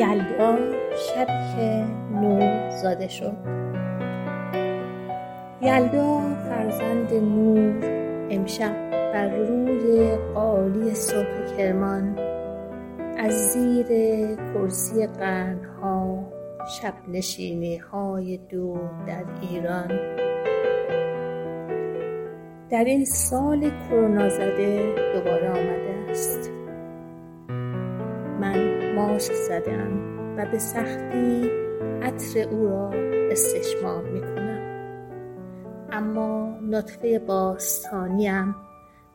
یلدا شبی که نور زاده شد. یلدا فرزند نور امشب بر روی قالی صبح کرمان از زیر کرسی قرنها شب نشینیهای دور در ایران. در این سال کرونا زده دوباره ماسک زده ام و به سختی عطر او را استشمام می کنم اما نطفه باستانیم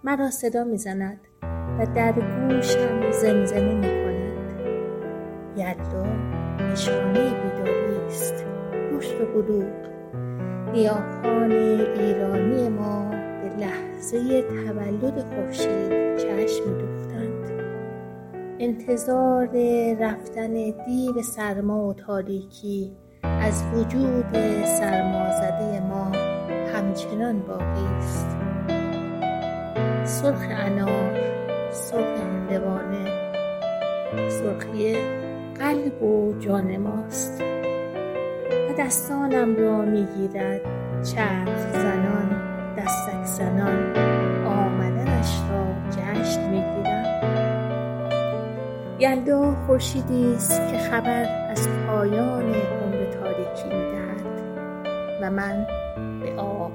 مرا صدا می زند و در گوشم زمزمه می کند یلدا نشانه بیداری است. گوشت و بلوغ. گیاهان ایرانی ما به لحظه تولد خورشید انتظار رفتن دیو سرما و تاریکی از وجود سرمازده ما همچنان باقی است. سرخ انار سرخ هندوانه سرخی قلب و جان ماست. و دستانم را می‌گیرد چرخ زنان دستک زنان. آمدنش را جشن می‌گیرم یلدا خورشیدی است که خبر از پایان عمر تاریکی می‌دهد. و من به دارم